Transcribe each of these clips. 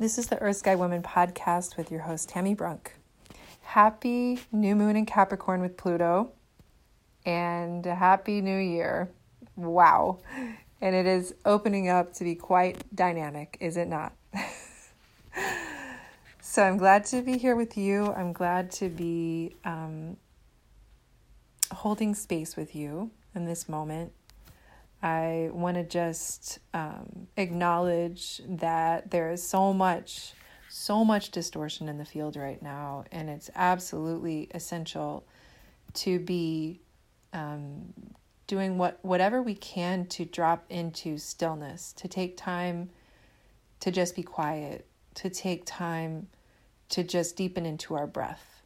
This is the Earth Sky Woman podcast with your host, Tami Brunk. Happy new moon in Capricorn with Pluto and happy new year. Wow. And it is opening up to be quite dynamic, is it not? so I'm glad to be here with you. I'm glad to be um, holding space with you in this moment. I want to just um, acknowledge that there is so much, so much distortion in the field right now, and it's absolutely essential to be um, doing what whatever we can to drop into stillness, to take time to just be quiet, to take time to just deepen into our breath,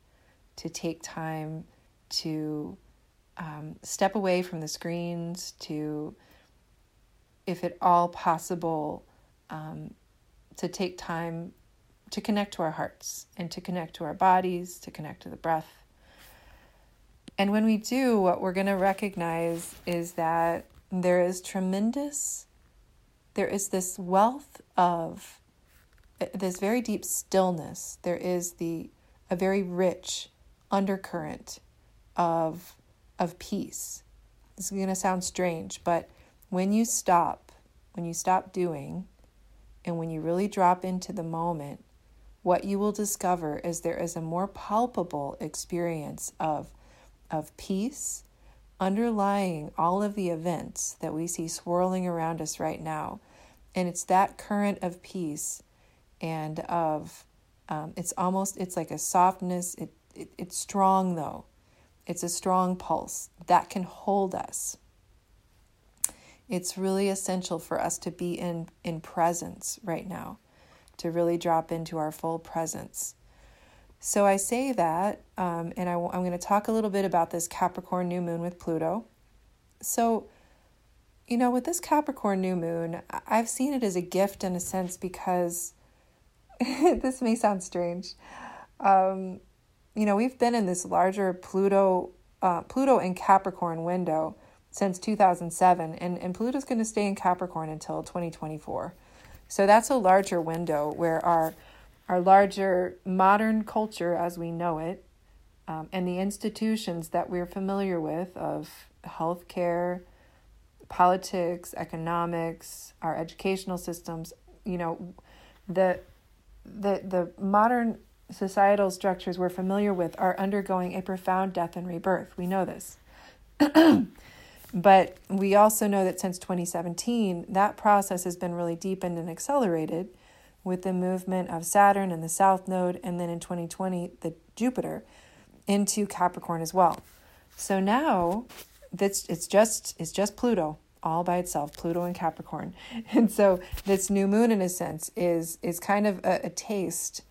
to take time to um, step away from the screens to, if at all possible, um, to take time to connect to our hearts and to connect to our bodies, to connect to the breath. And when we do, what we're going to recognize is that there is tremendous, there is this wealth of uh, this very deep stillness. There is the a very rich undercurrent of of peace. This is going to sound strange, but when you stop, when you stop doing, and when you really drop into the moment, what you will discover is there is a more palpable experience of, of peace underlying all of the events that we see swirling around us right now. And it's that current of peace and of, um, it's almost, it's like a softness. It, it, it's strong though. It's a strong pulse that can hold us. It's really essential for us to be in, in presence right now, to really drop into our full presence. So I say that, um, and I, I'm going to talk a little bit about this Capricorn new moon with Pluto. So, you know, with this Capricorn new moon, I've seen it as a gift in a sense because this may sound strange. Um, you know, we've been in this larger Pluto, uh, Pluto and Capricorn window since 2007, and, and Pluto's going to stay in Capricorn until 2024. So that's a larger window where our our larger modern culture as we know it, um, and the institutions that we're familiar with of healthcare, politics, economics, our educational systems, you know, the the the modern societal structures we're familiar with are undergoing a profound death and rebirth. We know this. but we also know that since 2017, that process has been really deepened and accelerated with the movement of Saturn and the South Node, and then in 2020, the Jupiter into Capricorn as well. So now that's it's just it's just Pluto all by itself, Pluto and Capricorn. And so this new moon in a sense is is kind of a, a taste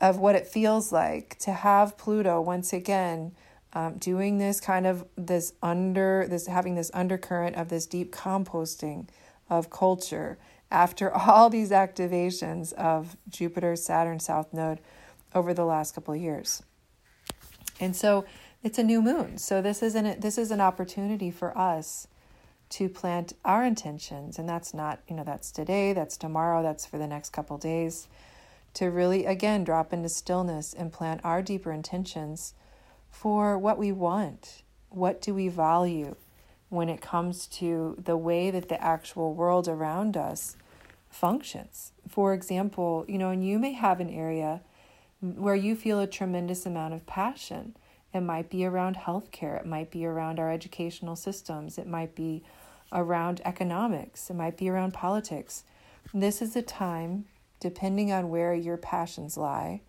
of what it feels like to have Pluto once again um, doing this kind of this under this having this undercurrent of this deep composting of culture after all these activations of Jupiter, Saturn, South Node over the last couple of years. And so it's a new moon. So this is an this is an opportunity for us to plant our intentions and that's not, you know, that's today, that's tomorrow, that's for the next couple days to really, again, drop into stillness and plant our deeper intentions for what we want. What do we value when it comes to the way that the actual world around us functions? For example, you know, and you may have an area where you feel a tremendous amount of passion. It might be around healthcare, it might be around our educational systems, it might be around economics, it might be around politics. This is a time depending on where your passions lie.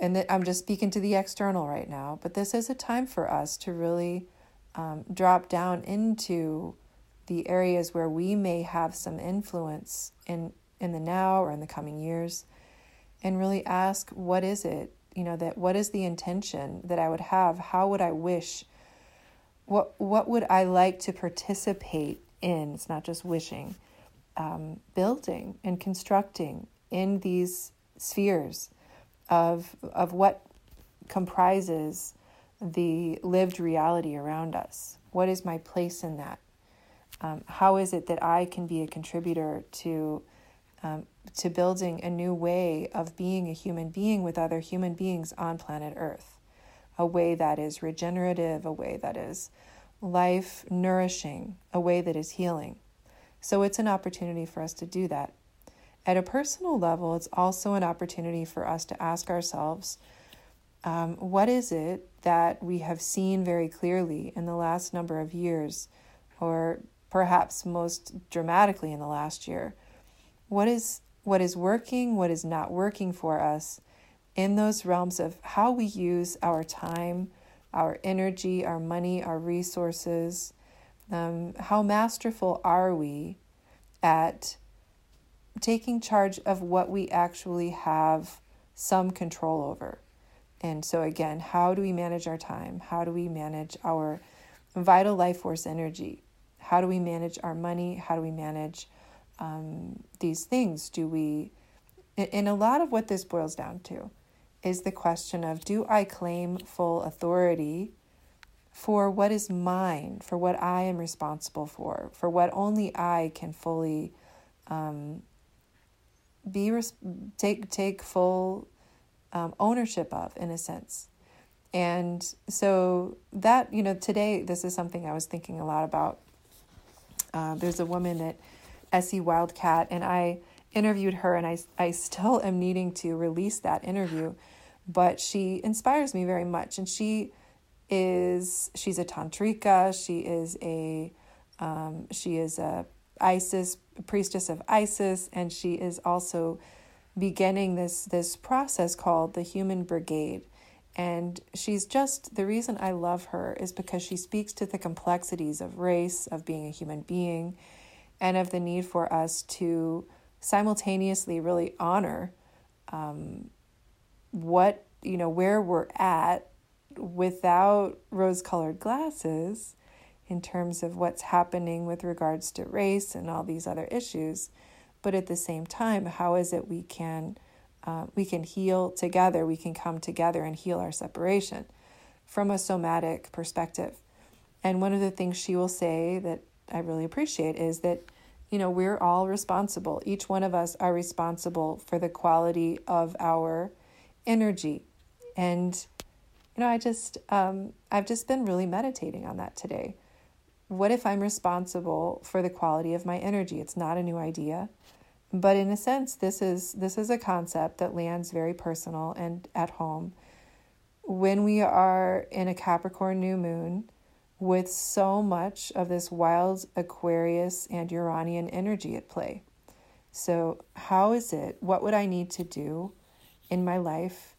And that I'm just speaking to the external right now, but this is a time for us to really um, drop down into the areas where we may have some influence in in the now or in the coming years and really ask what is it you know that what is the intention that I would have? How would I wish? What what would I like to participate in? It's not just wishing um, building and constructing in these spheres of, of what comprises the lived reality around us. What is my place in that? Um, how is it that I can be a contributor to um, to building a new way of being a human being with other human beings on planet Earth, a way that is regenerative, a way that is life nourishing, a way that is healing. So it's an opportunity for us to do that. At a personal level, it's also an opportunity for us to ask ourselves um, what is it that we have seen very clearly in the last number of years, or perhaps most dramatically in the last year? What is what is working, what is not working for us in those realms of how we use our time, our energy, our money, our resources. Um, how masterful are we at taking charge of what we actually have some control over? And so, again, how do we manage our time? How do we manage our vital life force energy? How do we manage our money? How do we manage um, these things? Do we, and a lot of what this boils down to is the question of do I claim full authority for what is mine, for what I am responsible for, for what only I can fully um, be res- take take full um, ownership of, in a sense. And so that you know today this is something I was thinking a lot about. Uh, there's a woman at SE Wildcat, and I interviewed her, and I I still am needing to release that interview but she inspires me very much. And she is she's a tantrika. She is a um, she is a Isis priestess of Isis, and she is also beginning this this process called the Human Brigade. And she's just the reason I love her is because she speaks to the complexities of race, of being a human being, and of the need for us to simultaneously really honor um, what, you know, where we're at without rose colored glasses in terms of what's happening with regards to race and all these other issues. But at the same time, how is it we can uh, we can heal together, we can come together and heal our separation from a somatic perspective. And one of the things she will say that I really appreciate is that, you know, we're all responsible. Each one of us are responsible for the quality of our energy. And, you know, I just, um, I've just been really meditating on that today. What if I'm responsible for the quality of my energy? It's not a new idea. But in a sense, this is this is a concept that lands very personal and at home. When we are in a Capricorn new moon with so much of this wild Aquarius and Uranian energy at play. So, how is it? What would I need to do in my life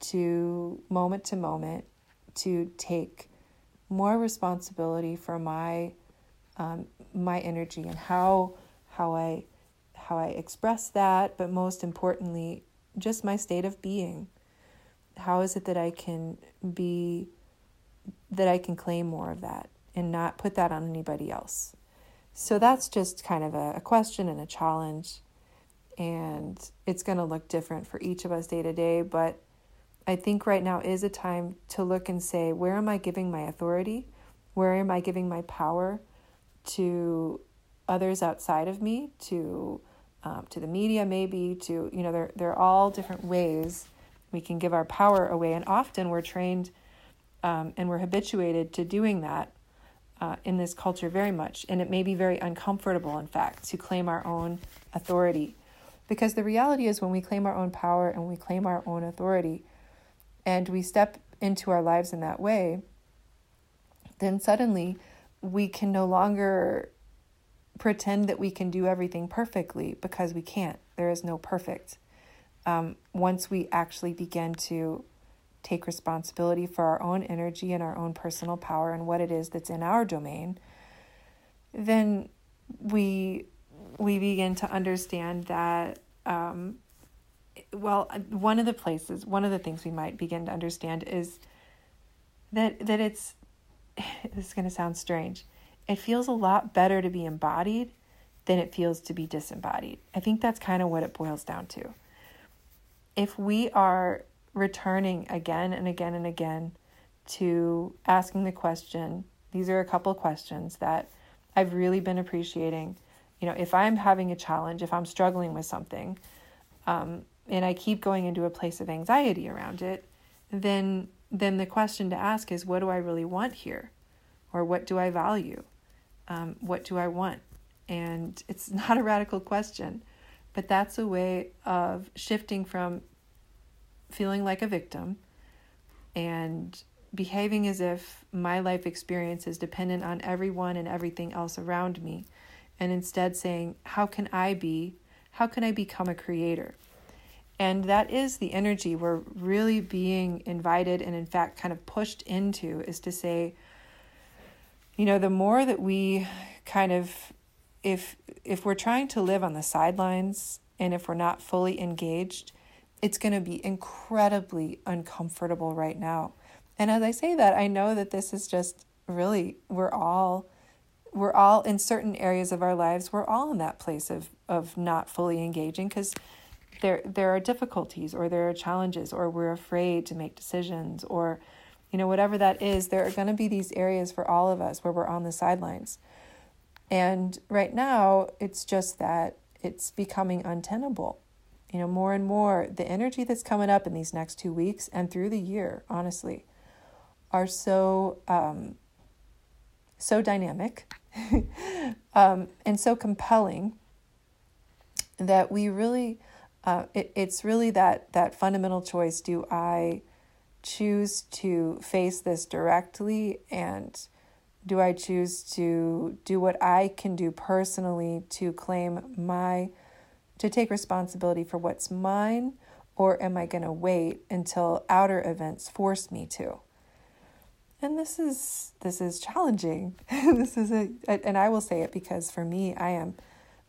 to moment to moment to take more responsibility for my um, my energy and how how I how I express that, but most importantly, just my state of being. How is it that I can be that I can claim more of that and not put that on anybody else? So that's just kind of a, a question and a challenge and it's going to look different for each of us day to day. But I think right now is a time to look and say, where am I giving my authority? Where am I giving my power to others outside of me, to um, to the media, maybe to you know, there are all different ways we can give our power away, and often we're trained um, and we're habituated to doing that uh, in this culture very much, and it may be very uncomfortable, in fact, to claim our own authority. Because the reality is, when we claim our own power and we claim our own authority, and we step into our lives in that way, then suddenly we can no longer pretend that we can do everything perfectly because we can't. There is no perfect. Um, once we actually begin to take responsibility for our own energy and our own personal power and what it is that's in our domain, then we we begin to understand that, um, well, one of the places, one of the things we might begin to understand is that that it's. This is going to sound strange. It feels a lot better to be embodied than it feels to be disembodied. I think that's kind of what it boils down to. If we are returning again and again and again to asking the question, these are a couple of questions that I've really been appreciating you know, if I'm having a challenge, if I'm struggling with something, um, and I keep going into a place of anxiety around it, then then the question to ask is, what do I really want here, or what do I value? Um, what do I want? And it's not a radical question, but that's a way of shifting from feeling like a victim and behaving as if my life experience is dependent on everyone and everything else around me, and instead saying, How can I be? How can I become a creator? And that is the energy we're really being invited and, in fact, kind of pushed into is to say, you know, the more that we kind of, if if we're trying to live on the sidelines and if we're not fully engaged, it's going to be incredibly uncomfortable right now. And as I say that, I know that this is just really we're all we're all in certain areas of our lives, we're all in that place of of not fully engaging because there there are difficulties or there are challenges or we're afraid to make decisions or you know whatever that is there are going to be these areas for all of us where we're on the sidelines. And right now it's just that it's becoming untenable. You know more and more the energy that's coming up in these next two weeks and through the year honestly are so um, so dynamic um, and so compelling that we really uh, it, it's really that that fundamental choice do i choose to face this directly and do i choose to do what i can do personally to claim my to take responsibility for what's mine or am i going to wait until outer events force me to? And this is this is challenging. This is a and i will say it because for me i am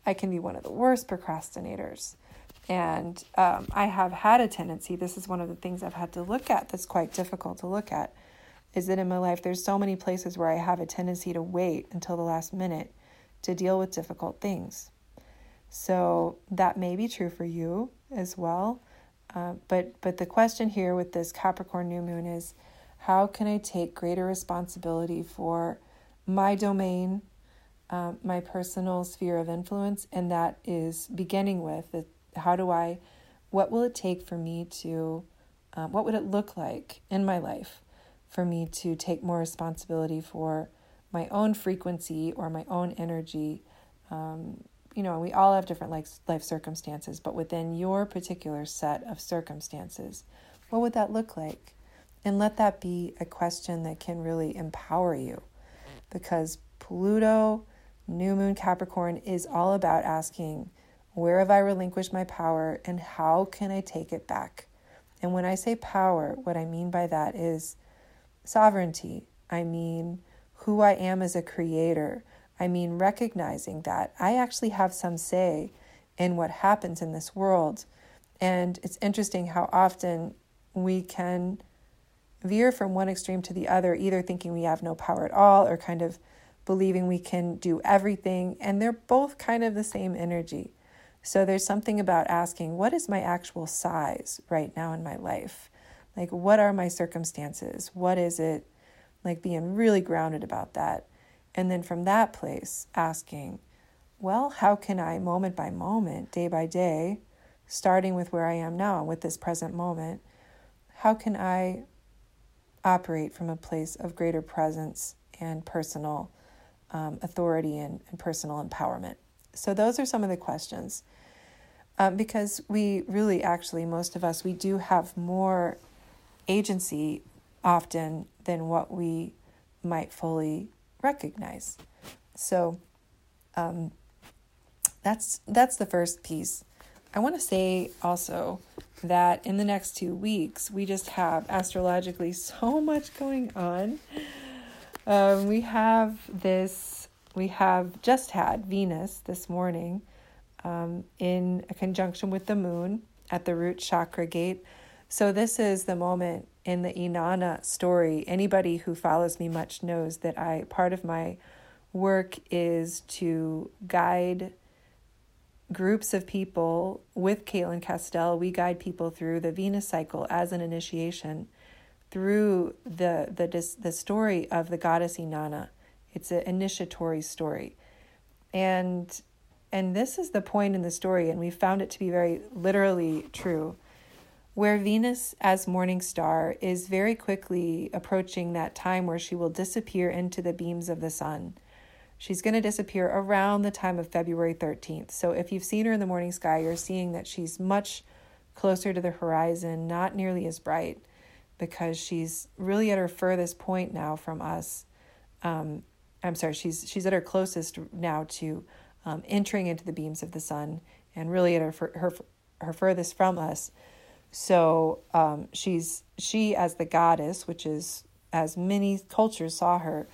i can be one of the worst procrastinators and um, I have had a tendency, this is one of the things I've had to look at that's quite difficult to look at, is that in my life there's so many places where I have a tendency to wait until the last minute to deal with difficult things. So that may be true for you as well. Uh, but but the question here with this Capricorn new moon is how can I take greater responsibility for my domain, uh, my personal sphere of influence, and that is beginning with the how do I, what will it take for me to, um, what would it look like in my life for me to take more responsibility for my own frequency or my own energy? Um, you know, we all have different life, life circumstances, but within your particular set of circumstances, what would that look like? And let that be a question that can really empower you because Pluto, New Moon Capricorn is all about asking where have I relinquished my power and how can I take it back? And when I say power, what I mean by that is sovereignty. I mean who I am as a creator. I mean recognizing that I actually have some say in what happens in this world. And it's interesting how often we can veer from one extreme to the other, either thinking we have no power at all or kind of believing we can do everything. And they're both kind of the same energy. So there's something about asking, what is my actual size right now in my life? Like, what are my circumstances? What is it? Like, being really grounded about that. And then from that place, asking, well, how can I, moment by moment, day by day, starting with where I am now, with this present moment, how can I operate from a place of greater presence and personal um, authority and, and personal empowerment? So, those are some of the questions um, because we really, actually, most of us, we do have more agency often than what we might fully recognize. So um, that's that's the first piece. I want to say also that in the next two weeks we just have astrologically so much going on. Um, we have this. We have just had Venus this morning um, in conjunction with the moon at the root chakra gate. So, this is the moment in the Inanna story. Anybody who follows me much knows that I part of my work is to guide groups of people with Cayelin Castell. We guide people through the Venus cycle as an initiation through the the the story of the goddess Inanna. It's an initiatory story, and and this is the point in the story, and we found it to be very literally true, where Venus as morning star is very quickly approaching that time where she will disappear into the beams of the sun. She's going to disappear around the time of February 13th. So if you've seen her in the morning sky, you're seeing that she's much closer to the horizon, not nearly as bright, because she's really at her furthest point now from us. Um, I'm sorry, she's she's at her closest now to um, entering into the beams of the sun, and really at her her her furthest from us. So um, she's she as the goddess, which is as many cultures saw her,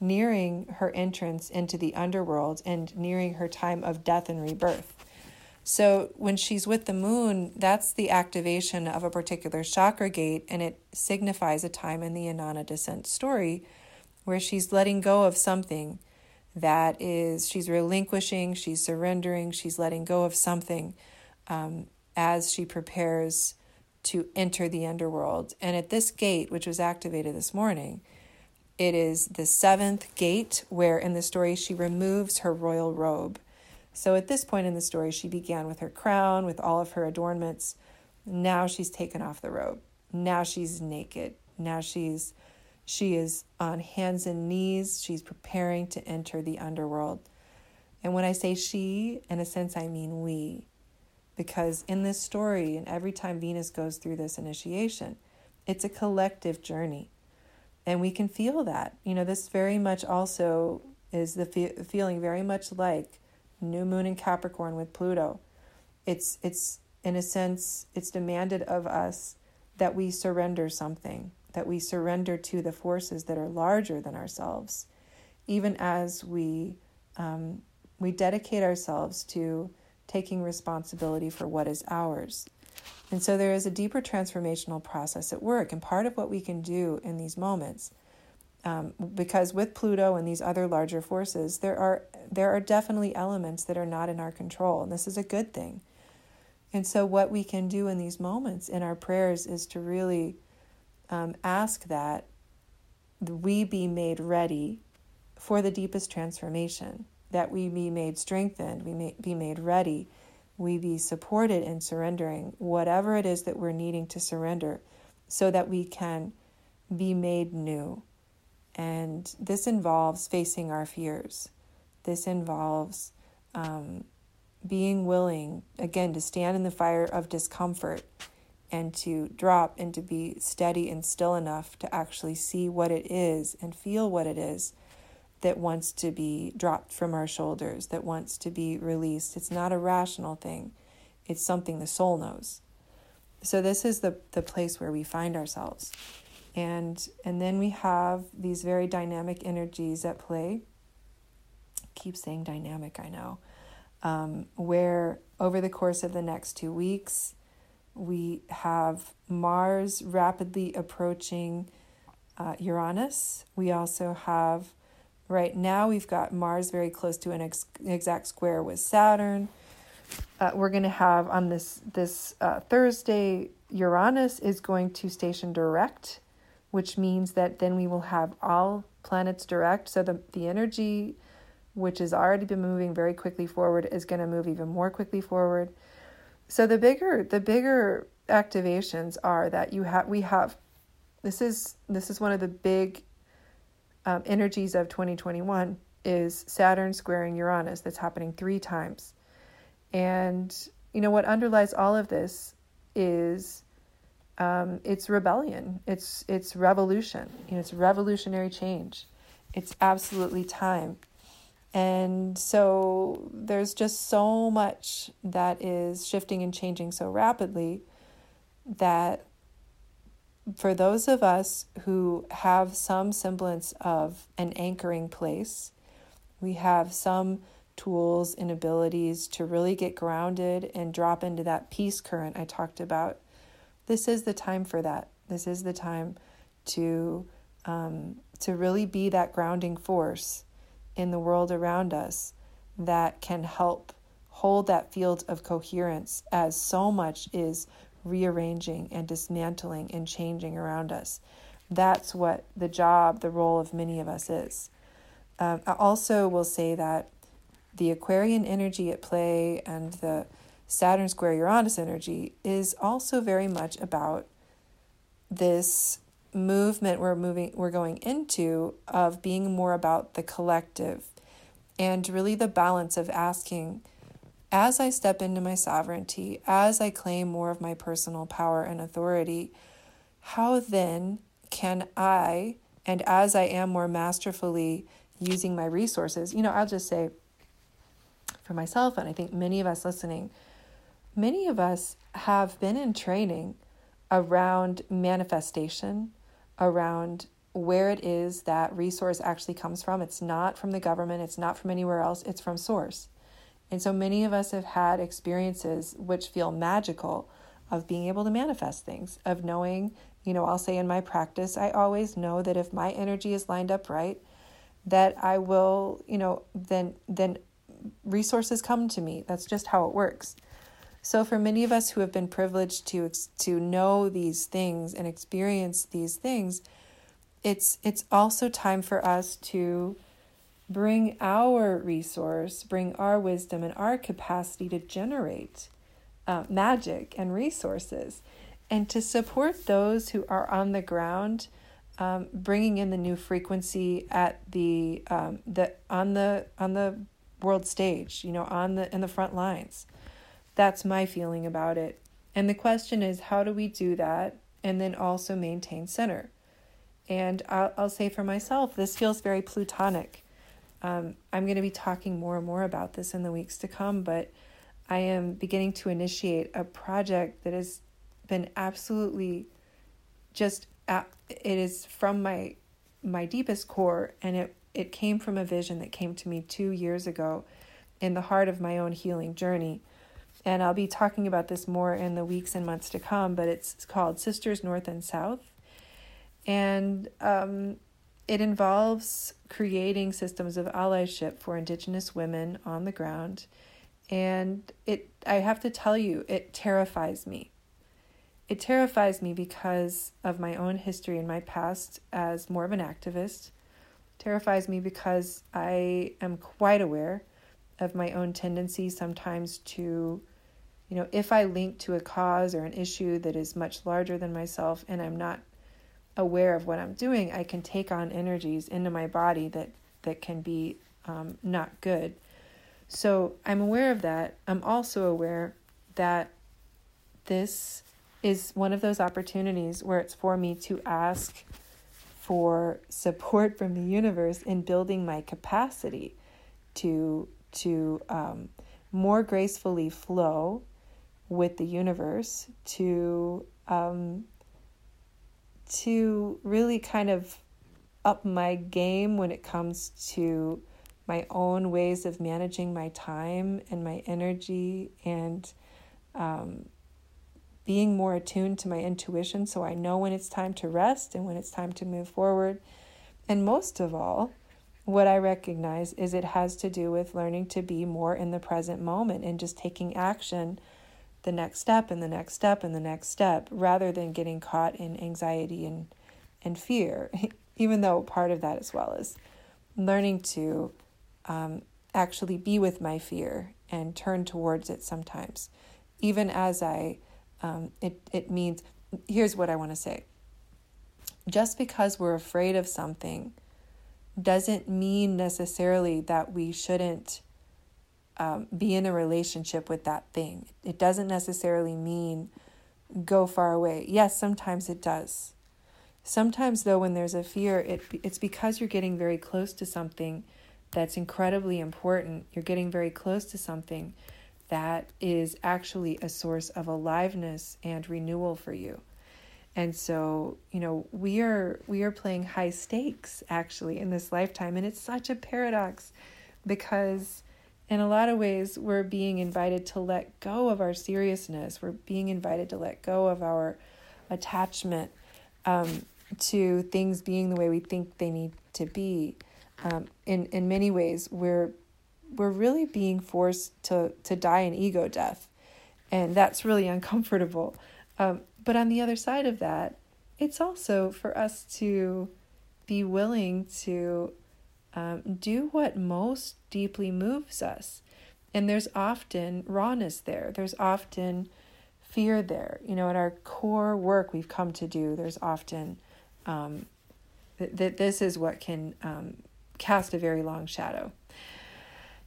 nearing her entrance into the underworld and nearing her time of death and rebirth. So when she's with the moon, that's the activation of a particular chakra gate, and it signifies a time in the Inanna descent story where she's letting go of something that is, she's relinquishing, she's surrendering, she's letting go of something um, as she prepares to enter the underworld. And at this gate, which was activated this morning, it is the seventh gate where in the story she removes her royal robe. So at this point in the story, she began with her crown, with all of her adornments. Now she's taken off the robe. Now she's naked. Now she's she is on hands and knees. She's preparing to enter the underworld. And when I say she, in a sense, I mean we. Because in this story, and every time Venus goes through this initiation, it's a collective journey. And we can feel that. You know, this very much also is the fe- feeling very much like new moon in Capricorn with Pluto. It's it's in a sense it's demanded of us that we surrender something, that we surrender to the forces that are larger than ourselves, even as we um, we dedicate ourselves to taking responsibility for what is ours. And so there is a deeper transformational process at work. And part of what we can do in these moments, um, because with Pluto and these other larger forces, there are there are definitely elements that are not in our control, and this is a good thing. And so, what we can do in these moments in our prayers is to really um, ask that we be made ready for the deepest transformation, that we be made strengthened, we may be made ready we be supported in surrendering whatever it is that we're needing to surrender so that we can be made new. And this involves facing our fears. This involves um, being willing, again, to stand in the fire of discomfort and to drop and to be steady and still enough to actually see what it is and feel what it is that wants to be dropped from our shoulders, that wants to be released. It's not a rational thing, it's something the soul knows. So this is the, the place where we find ourselves. And and then we have these very dynamic energies at play. keep saying dynamic, I know. Um, where over the course of the next two weeks, we have Mars rapidly approaching uh, Uranus. We also have Right now, we've got Mars very close to an ex- exact square with Saturn. Uh, we're going to have on this this uh, Thursday, Uranus is going to station direct, which means that then we will have all planets direct. So the the energy, which has already been moving very quickly forward, is going to move even more quickly forward. So the bigger the bigger activations are that you have we have this is this is one of the big um, energies of 2021 is Saturn squaring Uranus. That's happening three times. And, you know, what underlies all of this is um, it's rebellion, it's, it's revolution, you know, it's revolutionary change. It's absolutely time. And so there's just so much that is shifting and changing so rapidly that for those of us who have some semblance of an anchoring place, we have some tools and abilities to really get grounded and drop into that peace current I talked about. This is the time for that. This is the time to um, to really be that grounding force in the world around us that can help hold that field of coherence as so much is rearranging and dismantling and changing around us. That's what the job, the role of many of us is. Um, I also will say that the Aquarian energy at play and the Saturn square Uranus energy is also very much about this movement we're moving we're going into of being more about the collective and really the balance of asking as I step into my sovereignty, as I claim more of my personal power and authority, how then can I, and as I am more masterfully using my resources, you know, I'll just say for myself, and I think many of us listening, many of us have been in training around manifestation, around where it is that resource actually comes from. It's not from the government, it's not from anywhere else, it's from source. And so many of us have had experiences which feel magical of being able to manifest things, of knowing, you know, I'll say in my practice, I always know that if my energy is lined up right, that I will, you know, then then resources come to me. That's just how it works. So for many of us who have been privileged to to know these things and experience these things, it's it's also time for us to bring our resource, bring our wisdom and our capacity to generate uh, magic and resources, and to support those who are on the ground, um, bringing in the new frequency at the um, the on the on the world stage, you know, on the in the front lines. That's my feeling about it. And the question is, how do we do that and then also maintain center? And I'll, I'll say for myself, this feels very plutonic. Um, I'm going to be talking more and more about this in the weeks to come, but I am beginning to initiate a project that has been absolutely just it is from my my deepest core and it it came from a vision that came to me 2 years ago in the heart of my own healing journey and I'll be talking about this more in the weeks and months to come, but it's called Sisters North and South. And um, it involves creating systems of allyship for Indigenous women on the ground. And it, I have to tell you, it terrifies me. It terrifies me because of my own history and my past as more of an activist. Terrifies me because I am quite aware of my own tendency sometimes to you know, if I link to a cause or an issue that is much larger than myself and I'm not aware of what I'm doing, I can take on energies into my body that that can be um, not good. So I'm aware of that. I'm also aware that this is one of those opportunities where it's for me to ask for support from the universe in building my capacity to to um, more gracefully flow with the universe to um, to really kind of up my game when it comes to my own ways of managing my time and my energy and um, being more attuned to my intuition so I know when it's time to rest and when it's time to move forward. And most of all, what I recognize is it has to do with learning to be more in the present moment and just taking action the next step and the next step and the next step rather than getting caught in anxiety and and fear even though part of that as well is learning to um, actually be with my fear and turn towards it sometimes. Even as i um, it, it means here's what i want to say. Just because we're afraid of something doesn't mean necessarily that we shouldn't um, be in a relationship with that thing. It doesn't necessarily mean go far away. Yes, sometimes it does. Sometimes, though, when there's a fear, it, it's because you're getting very close to something that's incredibly important. You're getting very close to something that is actually a source of aliveness and renewal for you. And so, you know, we are we are playing high stakes actually in this lifetime and it's such a paradox because in a lot of ways, we're being invited to let go of our seriousness. We're being invited to let go of our attachment um, to things being the way we think they need to be. Um, in in many ways, we're we're really being forced to to die an ego death, and that's really uncomfortable. Um, but on the other side of that, it's also for us to be willing to um, do what most deeply moves us. And there's often rawness there, there's often fear there. You know, at our core work we've come to do, there's often um, that th- this is what can um, cast a very long shadow.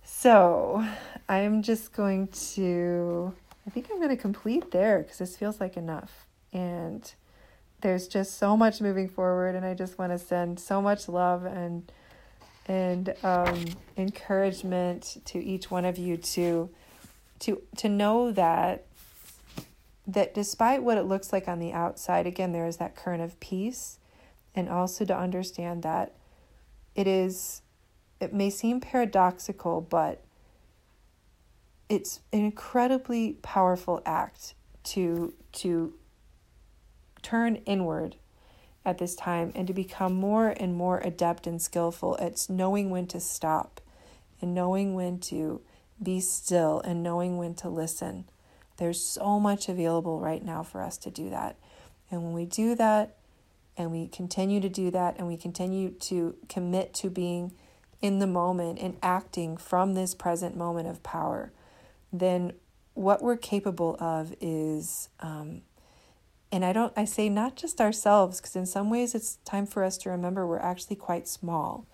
So I'm just going to, I think I'm going to complete there because this feels like enough. And there's just so much moving forward, and I just want to send so much love and and um, encouragement to each one of you to to to know that that despite what it looks like on the outside, again, there is that current of peace, and also to understand that it is it may seem paradoxical, but it's an incredibly powerful act to to turn inward at this time and to become more and more adept and skillful at knowing when to stop and knowing when to be still and knowing when to listen. There's so much available right now for us to do that. And when we do that and we continue to do that and we continue to commit to being in the moment and acting from this present moment of power, then what we're capable of is, um, and I don't, I say not just ourselves, because in some ways it's time for us to remember we're actually quite small.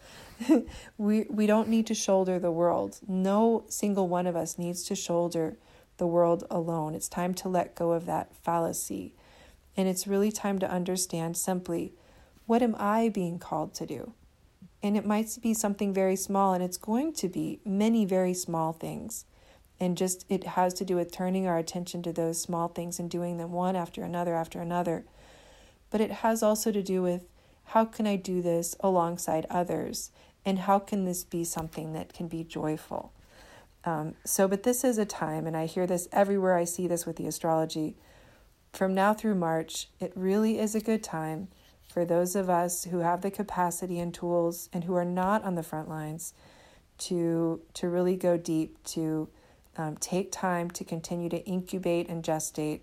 we, we don't need to shoulder the world. No single one of us needs to shoulder the world alone. It's time to let go of that fallacy. And it's really time to understand simply what am I being called to do? And it might be something very small, and it's going to be many very small things. And just it has to do with turning our attention to those small things and doing them one after another after another. But it has also to do with how can I do this alongside others? And how can this be something that can be joyful? Um, so, but this is a time, and I hear this everywhere I see this with the astrology. From now through March, it really is a good time for those of us who have the capacity and tools and who are not on the front lines to to really go deep to um, take time to continue to incubate and gestate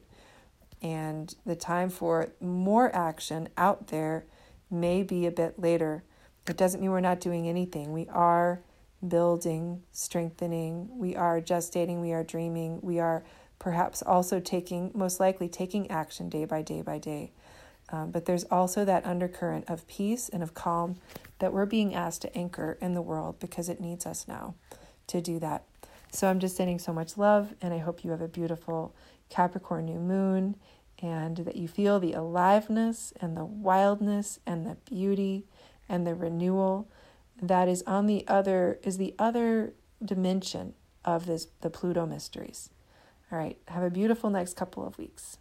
and the time for more action out there may be a bit later. It doesn't mean we're not doing anything. We are building strengthening. We are gestating. We are dreaming. We are perhaps also taking most likely taking action day by day by day. Um, but there's also that undercurrent of peace and of calm that we're being asked to anchor in the world because it needs us now to do that. So I'm just sending so much love, and I hope you have a beautiful Capricorn new moon and that you feel the aliveness and the wildness and the beauty and the renewal that is on the other is the other dimension of this the Pluto mysteries. All right, have a beautiful next couple of weeks.